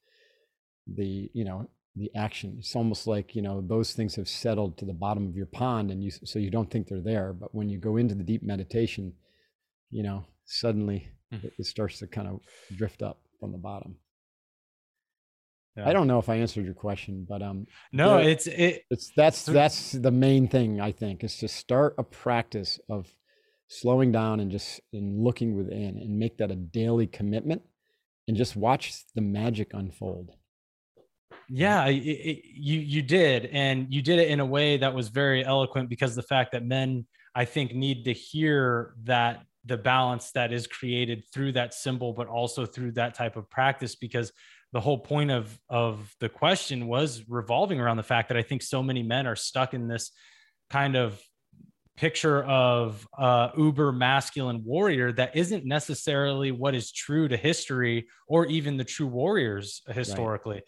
Speaker 5: the you know the action. It's almost like you know those things have settled to the bottom of your pond, and you so you don't think they're there. But when you go into the deep meditation, you know suddenly mm-hmm. it, it starts to kind of drift up from the bottom.
Speaker 4: Yeah.
Speaker 5: I don't know if I answered your question, but um,
Speaker 4: No, it's it.
Speaker 5: it's that's that's the main thing I think is to start a practice of slowing down and just and looking within and make that a daily commitment and just watch the magic unfold.
Speaker 4: Yeah, it, it, you you did, and you did it in a way that was very eloquent because the fact that men, I think, need to hear that the balance that is created through that symbol, but also through that type of practice, because the whole point of of the question was revolving around the fact that I think so many men are stuck in this kind of picture of uh, uber masculine warrior that isn't necessarily what is true to history or even the true warriors historically.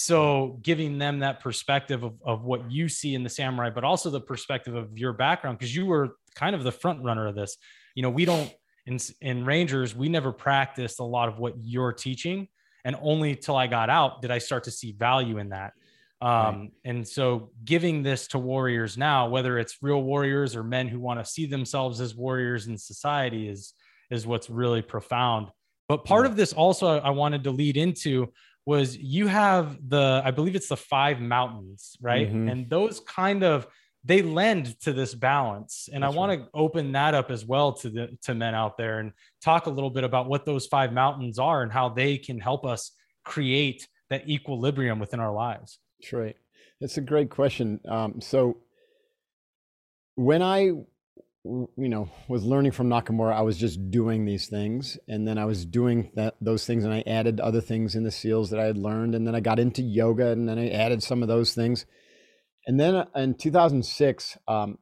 Speaker 4: So giving them that perspective of, of what you see in the samurai, but also the perspective of your background, because you were kind of the front runner of this. You know, we don't in in Rangers, we never practiced a lot of what you're teaching, and only till I got out did I start to see value in that. Um, And so, giving this to warriors now, whether it's real warriors or men who want to see themselves as warriors in society, is is what's really profound. But part of this also I wanted to lead into was you have the I believe it's the five mountains, right?
Speaker 5: Mhm.
Speaker 4: And those kind of they lend to this balance. And
Speaker 5: That's
Speaker 4: I want to open that up as well to the to men out there and talk a little bit about what those five mountains are and how they can help us create that equilibrium within our lives.
Speaker 5: That's right. That's a great question. Um, so when I, you know, was learning from Nakamura, I was just doing these things, and then I was doing that those things, and I added other things in the seals that I had learned, and then I got into yoga, and then I added some of those things, and then uh, in 2006, um,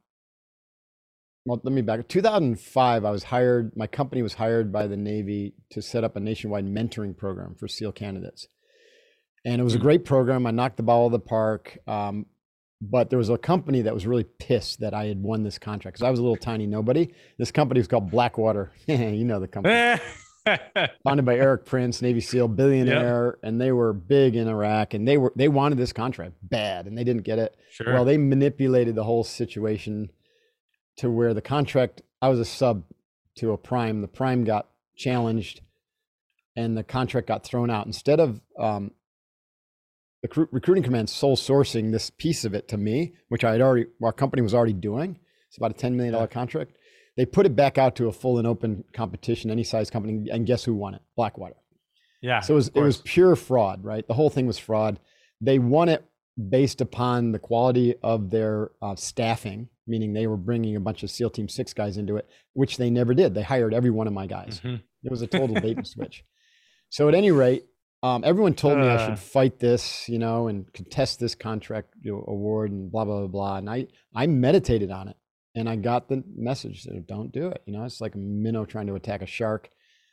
Speaker 5: well, let me back. 2005, I was hired. My company was hired by the Navy to set up a nationwide mentoring program for SEAL candidates and it was a great program. I knocked the ball out of the park. Um, but there was a company that was really pissed that I had won this contract because I was a little tiny nobody. This company was called Blackwater. you know the company, founded by Erik Prince, Navy SEAL, billionaire, and they were big in Iraq, and they were they wanted this contract bad, and they didn't get it.
Speaker 4: sure.
Speaker 5: Well, they manipulated the whole situation to where the contract, I was a sub to a prime. The prime got challenged and the contract got thrown out. Instead of um, the recru- recruiting command sole sourcing this piece of it to me, which I had already, our company was already doing, it's about a $10 million
Speaker 4: Yeah.
Speaker 5: contract. They put it back out to a full and open competition, any size company, and guess who won it? Blackwater.
Speaker 4: yeah.
Speaker 5: So it was it was pure fraud, right? The whole thing was fraud. They won it based upon the quality of their uh, staffing, meaning they were bringing a bunch of SEAL Team Six guys into it, which they never did. They hired every one of my guys.
Speaker 4: Mhm.
Speaker 5: It was a total bait and switch. So at any rate, um, everyone told me I
Speaker 4: Uh.
Speaker 5: should fight this, you know, and contest this contract you know, award and blah blah blah blah. And I I meditated on it, and I got the message that don't do it. You know, it's like a minnow trying to attack a shark,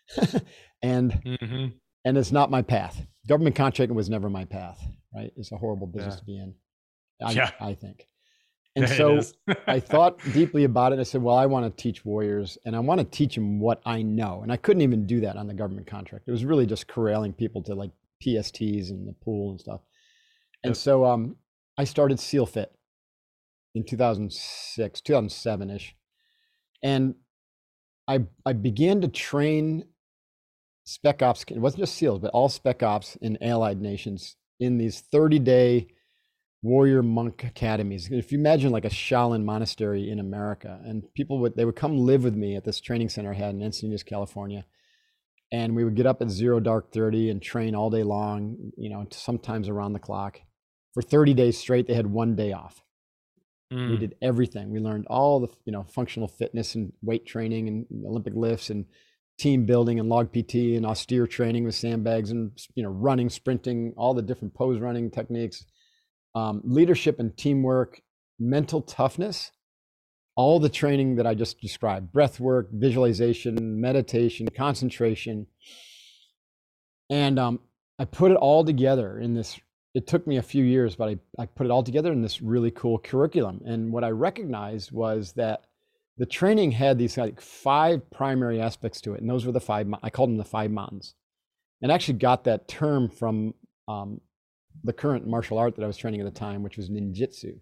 Speaker 5: and
Speaker 4: Mhm.
Speaker 5: and it's not my path. Government contracting was never my path, right? It's a horrible business
Speaker 4: Yeah.
Speaker 5: to be in, I,
Speaker 4: Yeah.
Speaker 5: I think. And so. I thought deeply about it. I said, well, I want to teach warriors and I want to teach them what I know. And I couldn't even do that on the government contract. It was really just corralling people to like PSTs and the pool and stuff. And
Speaker 4: Yep.
Speaker 5: so um, I started SEAL Fit in 2006, 2007 ish. And I, I began to train spec ops. It wasn't just SEALs, but all spec ops in allied nations in these 30 day warrior monk academies. If you imagine like a Shaolin monastery in America, and people would they would come live with me at this training center I had in Encinitas, California, and we would get up at zero dark thirty and train all day long. You know, sometimes around the clock. For 30 days straight, they had one day off. We
Speaker 4: Mm.
Speaker 5: did everything. We learned all the you know functional fitness and weight training and Olympic lifts and team building and log PT and austere training with sandbags and you know running, sprinting, all the different pose running techniques, um, leadership and teamwork, mental toughness, all the training that I just described: breath work, visualization, meditation, concentration, and um, I put it all together in this it took me a few years, but I, I put it all together in this really cool curriculum. And what I recognized was that the training had these like five primary aspects to it. And those were the five, I called them the five mountains. And actually got that term from um, the current martial art that I was training at the time, which was ninjutsu.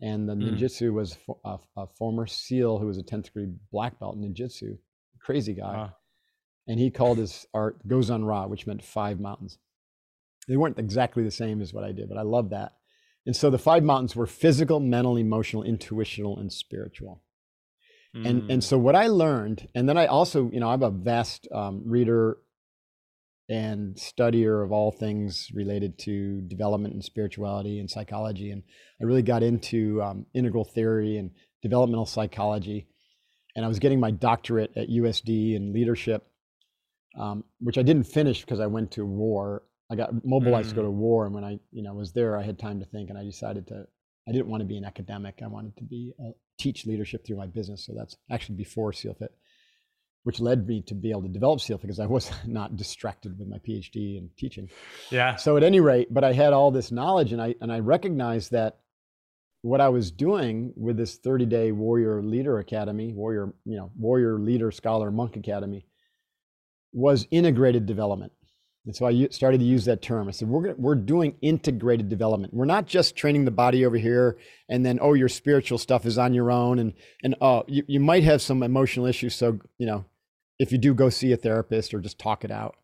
Speaker 5: And the
Speaker 4: Mm.
Speaker 5: was a, a former SEAL who was a 10th degree black belt in ninjutsu, crazy guy
Speaker 4: Wow.
Speaker 5: and he called his art Gozan Ryu, which meant five mountains. They weren't exactly the same as what I did, but I love that. And so the five mountains were physical, mental, emotional, intuitional, and spiritual. Mm. And and so what I learned, and then I also, you know, I'm a vast um, reader and studier of all things related to development and spirituality and psychology. And I really got into um, integral theory and developmental psychology. And I was getting my doctorate at USD in leadership, um, which I didn't finish because I went to war. I got mobilized mm. to go to mm. war, and when I, you know, was there, I had time to think, and I decided to. I didn't want to be an academic. I wanted to be uh, teach leadership through my business. So that's actually before SEALFIT which led me to be able to develop SEAL because I was not distracted with my PhD and teaching.
Speaker 4: Yeah.
Speaker 5: So at any rate, but I had all this knowledge and I and I recognized that what I was doing with this 30-day warrior leader academy, warrior, you know, warrior leader scholar monk academy was integrated development. And so I started to use that term. I said, we're, we're doing integrated development. We're not just training the body over here and then, oh, your spiritual stuff is on your own. And, and oh, you, you might have some emotional issues. So, you know, if you do go see a therapist or just talk it out.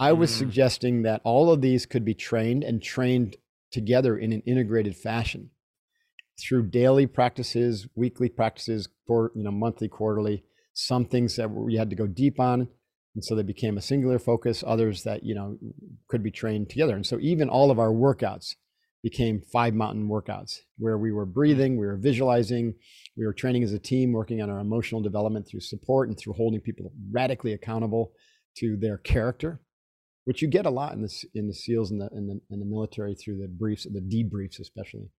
Speaker 5: I was mm. suggesting that all of these could be trained and trained together in an integrated fashion through daily practices, weekly practices, for you know, monthly, quarterly. Some things that we had to go deep on, and so they became a singular focus. Others that you know could be trained together, and so even all of our workouts became five mountain workouts where we were breathing, we were visualizing, we were training as a team, working on our emotional development through support and through holding people radically accountable to their character, which you get a lot in the in the SEALs and the in the, in the military through the briefs, the debriefs especially.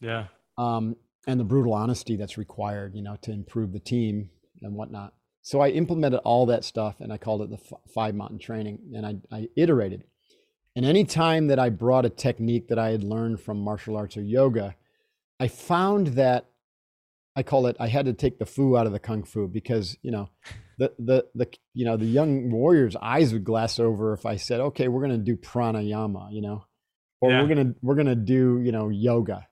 Speaker 4: Yeah.
Speaker 5: Um, and the brutal honesty that's required, you know, to improve the team and whatnot. So I implemented all that stuff and I called it the f- five mountain training, and I, I iterated and any time that I brought a technique that I had learned from martial arts or yoga, I found that I call it I had to take the foo out of the kung fu because you know the the the you know the young warriors' eyes would glass over if I said, okay, we're gonna do pranayama, you know, or yeah. we're gonna we're gonna do you know yoga,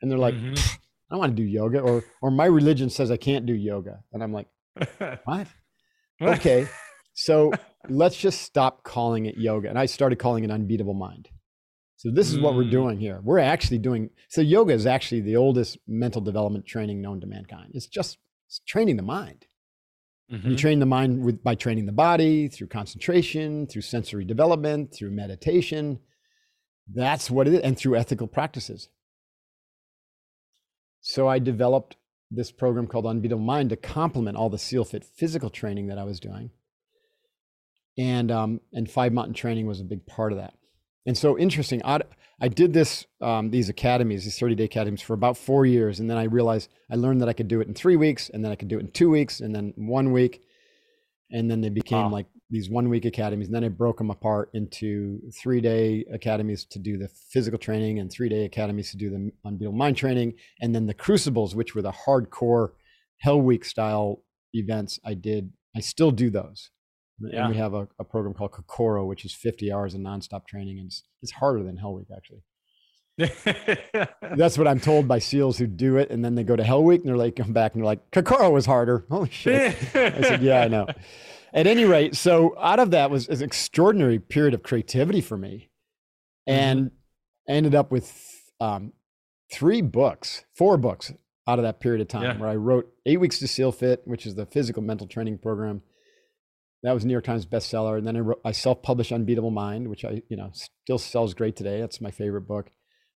Speaker 5: and they're like, mm-hmm. I don't want to do yoga, or or my religion says I can't do yoga, and I'm like, what? okay, so let's just stop calling it yoga. And I started calling it unbeatable mind. So this is what we're mm. doing here. We're actually doing so yoga is actually the oldest mental development training known to mankind. It's just it's training the mind. Mm-hmm. You train the mind with by training the body through concentration, through sensory development, through meditation. That's what it is, and through ethical practices. So I developed this program called Unbeatable Mind to complement all the SEAL Fit physical training that I was doing and um, and five mountain training was a big part of that. And so interesting. I, I did this um, these academies, these thirty day academies, for about four years, and then I realized I learned that I could do it in three weeks, and then I could do it in two weeks, and then one week, and then they became wow. like these one week academies. And then I broke them apart into three day academies to do the physical training, and three day academies to do the unbeatable mind training, and then the crucibles, which were the hardcore Hell Week style events. I did. I still do those. Yeah. And we have a, a, program called Kokoro, which is 50 hours of nonstop training. And it's, it's harder than Hell Week, actually. That's what I'm told by SEALs who do it. And then they go to Hell Week and they're like, come back and they're like, Kokoro was harder. Holy shit. I said, yeah, I know. At any rate, so out of that was an extraordinary period of creativity for me. And mm-hmm. I ended up with um, three books, four books out of that period of time yeah. where I wrote Eight Weeks to SEAL Fit, which is the physical mental training program that was New York Times bestseller. And then I, wrote, I self-published Unbeatable Mind, which I, you know, still sells great today. That's my favorite book.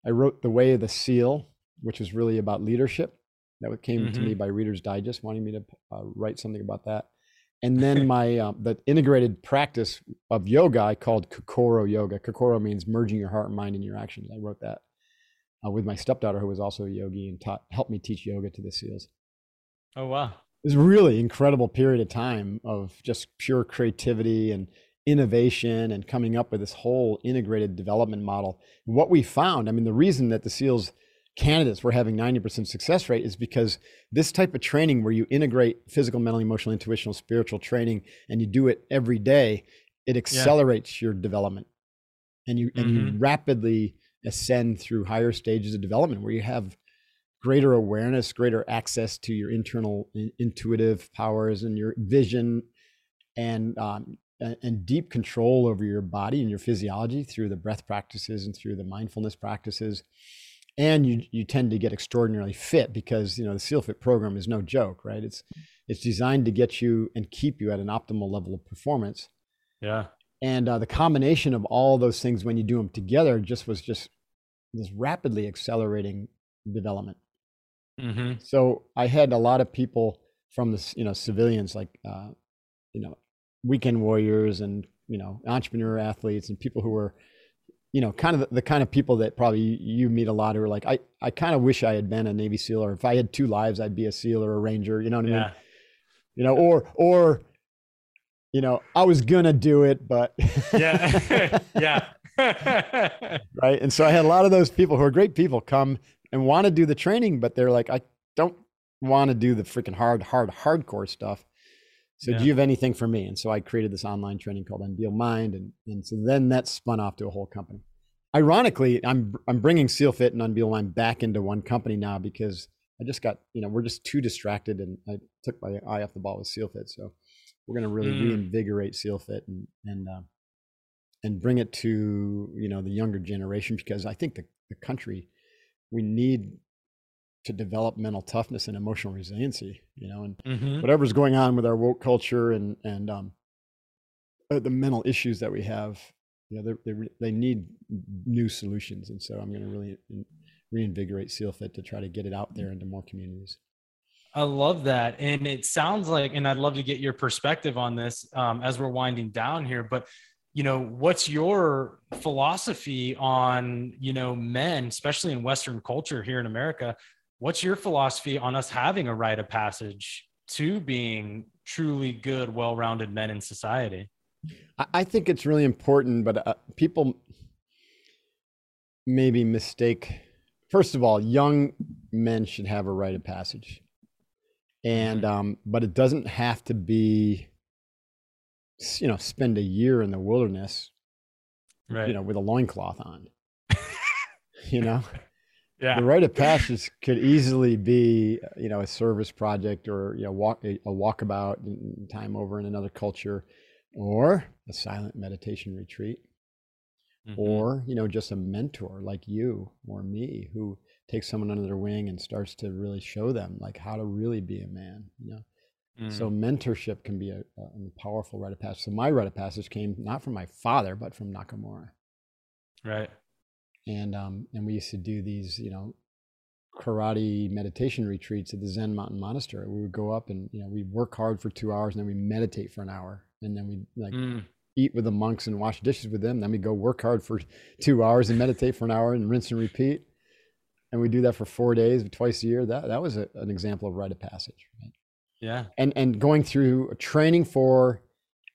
Speaker 5: I wrote The Way of the SEAL, which was really about leadership. That came mm-hmm. to me mm-hmm. by Reader's Digest, wanting me to uh, write something about that. And then my um, the integrated practice of yoga I called Kokoro Yoga. Kokoro means merging your heart and mind in your actions. I wrote that uh, with my stepdaughter, who was also a yogi and taught helped me teach yoga to the SEALs.
Speaker 4: Oh wow!
Speaker 5: Was really incredible period of time of just pure creativity and innovation and coming up with this whole integrated development model. what we found, I mean, the reason that the SEALs candidates were having 90% success rate is because this type of training where you integrate physical, mental, emotional, intuitional, spiritual training and you do it every day, it accelerates yeah. your development. And you mm-hmm. and you mm-hmm. rapidly ascend through higher stages of development where you have greater awareness, greater access to your internal in, intuitive powers and your vision, and um, and, and deep control over your body and your physiology through the breath practices and through the mindfulness practices. And you you tend to get extraordinarily fit because you know the seal fit program is no joke right? It's it's designed to get you and keep you at an optimal level of performance.
Speaker 4: Yeah.
Speaker 5: and uh, the combination of all those things when you do them together just was just this rapidly accelerating development
Speaker 4: Mm-hmm.
Speaker 5: so i had a lot of people from the you know civilians like uh, you know weekend warriors and you know entrepreneur athletes and people who were you know kind of the, the kind of people that probably you, you meet a lot who are like i i kind of wish i had been a navy seal or if i had two lives i'd be a seal or a ranger you know what i mean you know or or you know i was gonna do it but
Speaker 4: Yeah. yeah.
Speaker 5: right and so i had a lot of those people who are great people come and want to do the training but they're like i don't want to do the freaking hard hard hardcore stuff so
Speaker 4: Yeah.
Speaker 5: do you have anything for me and so i created this online training called unbeatable mind and, and so then that spun off to a whole company ironically i'm i'm bringing seal fit and unbeatable mind back into one company now because i just got you know we're just too distracted and i took my eye off the ball with seal fit so we're going to really
Speaker 4: Mm.
Speaker 5: reinvigorate seal fit and and uh, and bring it to you know the younger generation because I think the, the country we need to develop mental toughness and emotional resiliency. You know, and
Speaker 4: hmm
Speaker 5: whatever's going on with our woke culture and and um, uh, the mental issues that we have, you know, they they need new solutions, and so I'm going to really in- reinvigorate SealFit to try to get it out there into more communities.
Speaker 4: I love that. And it sounds like, and I'd love to get your perspective on this um, as we're winding down here, but you know, what's your philosophy on, you know, men, especially in Western culture here in America? What's your philosophy on us having a rite of passage to being truly good, well rounded men in society?
Speaker 5: I, I think it's really important, but uh, people maybe mistake. First of all, young men should have a rite of passage, and um, but it doesn't have to be. You know, spend a year in the wilderness,
Speaker 4: Right.
Speaker 5: you know, with a loincloth on. you know,
Speaker 4: yeah.
Speaker 5: the rite of passage could easily be, you know, a service project or you know, walk a, a walkabout time over in another culture, or a silent meditation retreat
Speaker 4: Mhm.
Speaker 5: or you know just a mentor like you or me who takes someone under their wing and starts to really show them like how to really be a man you know
Speaker 4: Mm.
Speaker 5: so mentorship can be a, a powerful rite of passage so my rite of passage came not from my father but from nakamura
Speaker 4: right.
Speaker 5: and um and we used to do these you know karate meditation retreats at the zen mountain monastery we would go up and you know we work hard for two hours and then we meditate for an hour and then we like
Speaker 4: Mm.
Speaker 5: eat with the monks and wash dishes with them. Then we go work hard for two hours and meditate for an hour and rinse and repeat. And we do that for four days, twice a year. That that was a, an example of rite of passage. Right?
Speaker 4: Yeah.
Speaker 5: And and going through training for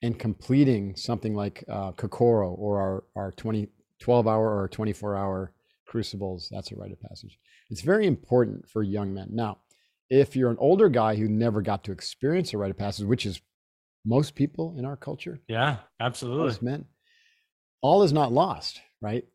Speaker 5: and completing something like uh, Kokoro or our our 20, 12 hour or 24 hour crucibles. That's a rite of passage. It's very important for young men. Now, if you're an older guy who never got to experience a rite of passage, which is most people in our culture,
Speaker 4: Yeah. Absolutely.
Speaker 5: most men, all is not lost, right?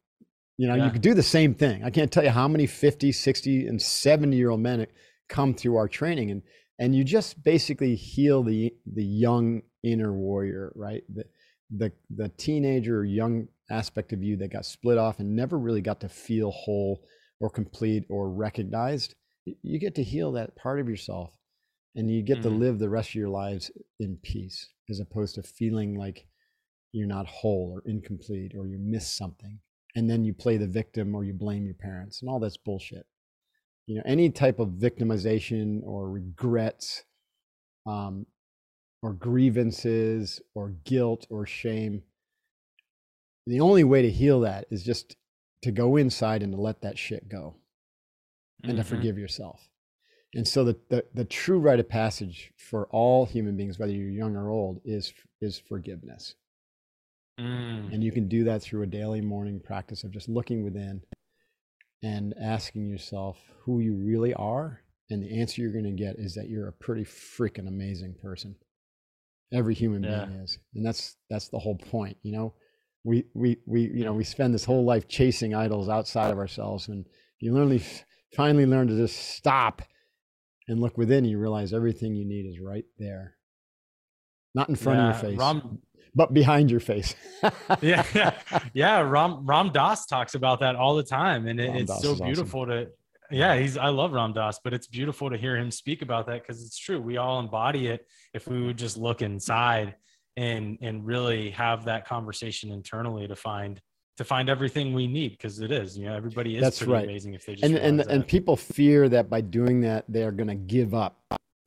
Speaker 5: You know,
Speaker 4: Yeah.
Speaker 5: you could do the same thing. I can't tell you how many 50, 60, and 70 year old men come through our training and and you just basically heal the the young inner warrior, right? The the the teenager or young aspect of you that got split off and never really got to feel whole or complete or recognized. You get to heal that part of yourself and you get to
Speaker 4: Mhm.
Speaker 5: live the rest of your lives in peace as opposed to feeling like you're not whole or incomplete or you miss something and then you play the victim or you blame your parents and all that's bullshit you know any type of victimization or regrets um, or grievances or guilt or shame the only way to heal that is just to go inside and to let that shit go and to
Speaker 4: Mhm.
Speaker 5: forgive yourself and so the, the the true rite of passage for all human beings whether you're young or old is is forgiveness
Speaker 4: Mm.
Speaker 5: and you can do that through a daily morning practice of just looking within and asking yourself who you really are. And the answer you're going to get is that you're a pretty freaking amazing person. Every human
Speaker 4: Yeah.
Speaker 5: being is. And that's that's the whole point, you know. We we we you know, we spend this whole life chasing idols outside of ourselves and you learn finally learn to just stop and look within, you realize everything you need is right there. Not in front of your face.
Speaker 4: Ram-
Speaker 5: but behind your face.
Speaker 4: yeah, yeah, yeah. Ram Ram Dass talks about that all the time, and it, it's so
Speaker 5: is awesome.
Speaker 4: beautiful to. Yeah, he's. I love Ram Dass, but it's beautiful to hear him speak about that because it's true. We all embody it if we would just look inside and and really have that conversation internally to find to find everything we need because it is. You know, everybody is
Speaker 5: That's
Speaker 4: pretty
Speaker 5: right.
Speaker 4: amazing if they just
Speaker 5: and and
Speaker 4: realize
Speaker 5: and people fear that by doing that they're going to give up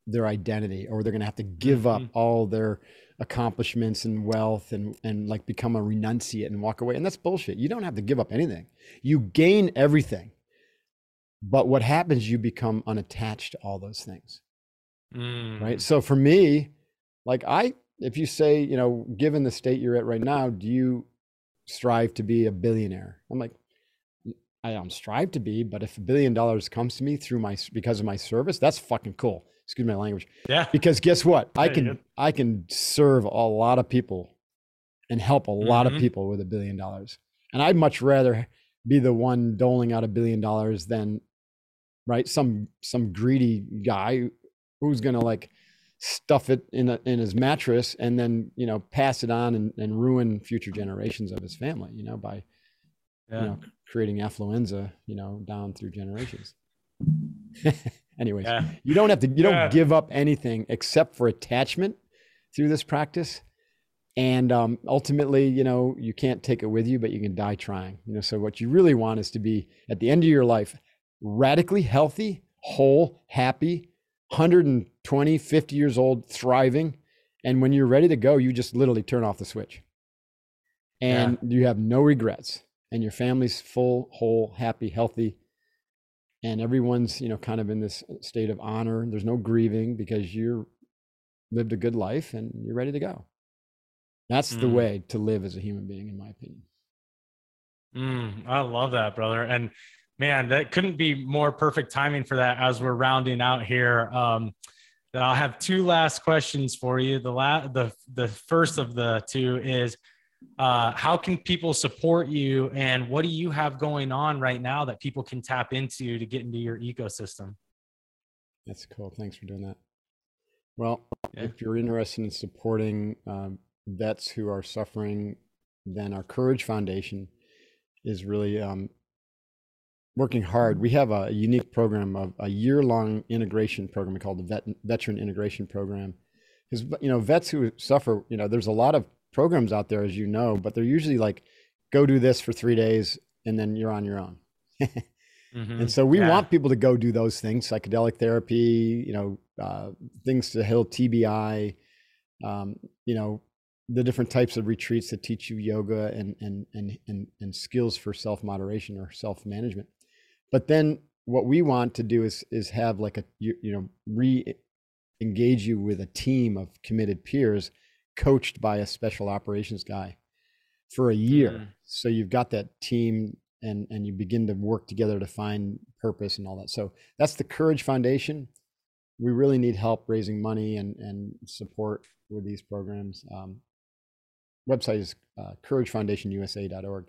Speaker 5: their identity or they're going to have to give up
Speaker 4: Mhm.
Speaker 5: all their accomplishments and wealth and and like become a renunciate and walk away and that's bullshit. You don't have to give up anything. You gain everything but what happens you become unattached to all those things.
Speaker 4: Mm.
Speaker 5: right so for me like i if you say you know given the state you're at right now do you strive to be a billionaire? I'm like i don't strive to be but if a billion dollars comes to me through my because of my service that's fucking cool excuse my language
Speaker 4: Yeah.
Speaker 5: because guess what i
Speaker 4: Yeah,
Speaker 5: can
Speaker 4: good.
Speaker 5: i can serve a lot of people and help a lot
Speaker 4: Mhm.
Speaker 5: of people with a billion dollars and i'd much rather be the one doling out a billion dollars than right some some greedy guy who's gonna like stuff it in a, in his mattress and then you know pass it on and, and ruin future generations of his family you know by
Speaker 4: Yeah.
Speaker 5: you know creating affluenza you know down through generations anyways
Speaker 4: yeah.
Speaker 5: you don't have to you don't give up anything except for attachment through this practice. And um, ultimately you know you can't take it with you but you can die trying you know? So what you really want is to be at the end of your life radically healthy whole happy 120 50 years old thriving. And when you're ready to go you just literally turn off the switch. And you have no regrets. And your family's full whole happy healthy and everyone's you know kind of in this state of honor there's no grieving because you lived a good life and you're ready to go that's the
Speaker 4: Mm.
Speaker 5: way to live as a human being in my opinion
Speaker 4: Mm, I love that, brother. And man, that couldn't be more perfect timing for that as we're rounding out here. Um, I'll have two last questions for you. The la- the the first of the two is uh, how can people support you? And what do you have going on right now that people can tap into to get into your ecosystem?
Speaker 5: that's cool. Thanks for doing that. Well
Speaker 4: Yeah.
Speaker 5: if you're interested in supporting um, vets who are suffering then our courage foundation is really um, working hard. We have a unique program of a year-long integration program called the vet, veteran integration program. Because you know vets who suffer you know there's a lot of programs out there as you know but they're usually like go do this for three days and then you're on your own
Speaker 4: Mhm.
Speaker 5: and so we
Speaker 4: Yeah.
Speaker 5: want people to go do those things psychedelic therapy you know uh, things to heal tbi um, you know the different types of retreats that teach you yoga and and and and, and skills for self moderation or self management but then what we want to do is is have like a you, you know re engage you with a team of committed peers coached by a special operations guy for a year.
Speaker 4: Mm.
Speaker 5: so you've got that team and and you begin to work together to find purpose and all that. So that's the courage foundation. We really need help raising money and and support with these programs. Um, website is uh, couragefoundationusa.org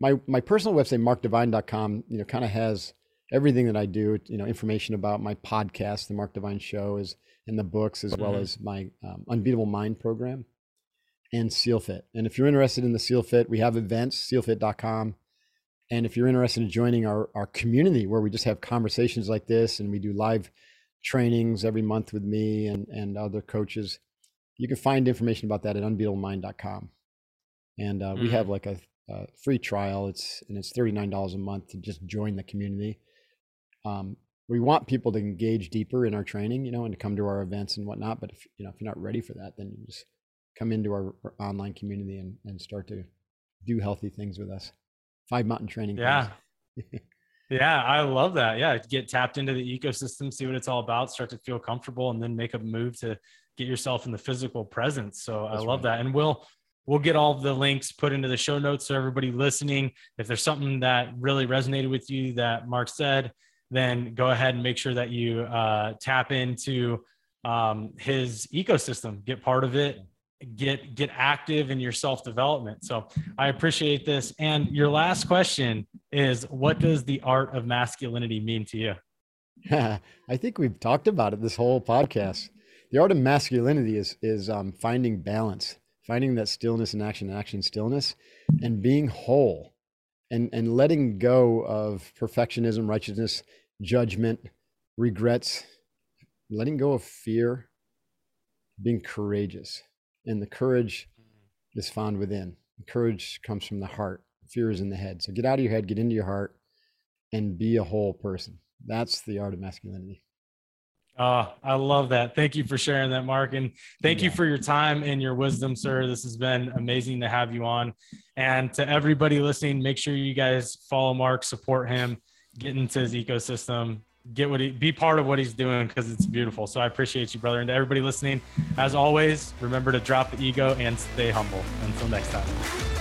Speaker 5: my my personal website markdivine.com you know kind of has everything that i do you know information about my podcast the mark divine show is in the books as well
Speaker 4: Mhm.
Speaker 5: as my um, unbeatable mind program and sealfit and if you're interested in the sealfit we have events sealfit.com and if you're interested in joining our, our community where we just have conversations like this and we do live trainings every month with me and, and other coaches, you can find information about that at unbeatablemind.com. And uh, we
Speaker 4: Mhm.
Speaker 5: have like a, a free trial. It's and it's thirty nine dollars a month to just join the community. Um, we want people to engage deeper in our training, you know, and to come to our events and whatnot. But if you know if you're not ready for that, then you just come into our, our online community and, and start to do healthy things with us. Five mountain training.
Speaker 4: Yeah. Yeah, I love that. Yeah, get tapped into the ecosystem, see what it's all about, start to feel comfortable, and then make a move to get yourself in the physical presence. So
Speaker 5: That's
Speaker 4: I love
Speaker 5: right.
Speaker 4: that, and we'll we'll get all the links put into the show notes so everybody listening. If there's something that really resonated with you that Mark said, then go ahead and make sure that you uh, tap into um, his ecosystem, get part of it, get get active in your self development. So I appreciate this. And your last question is what does the art of masculinity mean to you?
Speaker 5: I think we've talked about it this whole podcast. The art of masculinity is is um, finding balance, finding that stillness in action, action, stillness, and being whole and, and letting go of perfectionism, righteousness, judgment, regrets, letting go of fear, being courageous. And the courage is found within. Courage comes from the heart. Fear is in the head. So get out of your head, get into your heart, and be a whole person. That's the art of masculinity.
Speaker 4: Oh, I love that. Thank you for sharing that, Mark. And thank yeah. you for your time and your wisdom, sir. This has been amazing to have you on. And to everybody listening, make sure you guys follow Mark, support him, get into his ecosystem, get what he be part of what he's doing because it's beautiful. So I appreciate you, brother. And to everybody listening, as always, remember to drop the ego and stay humble. Until next time.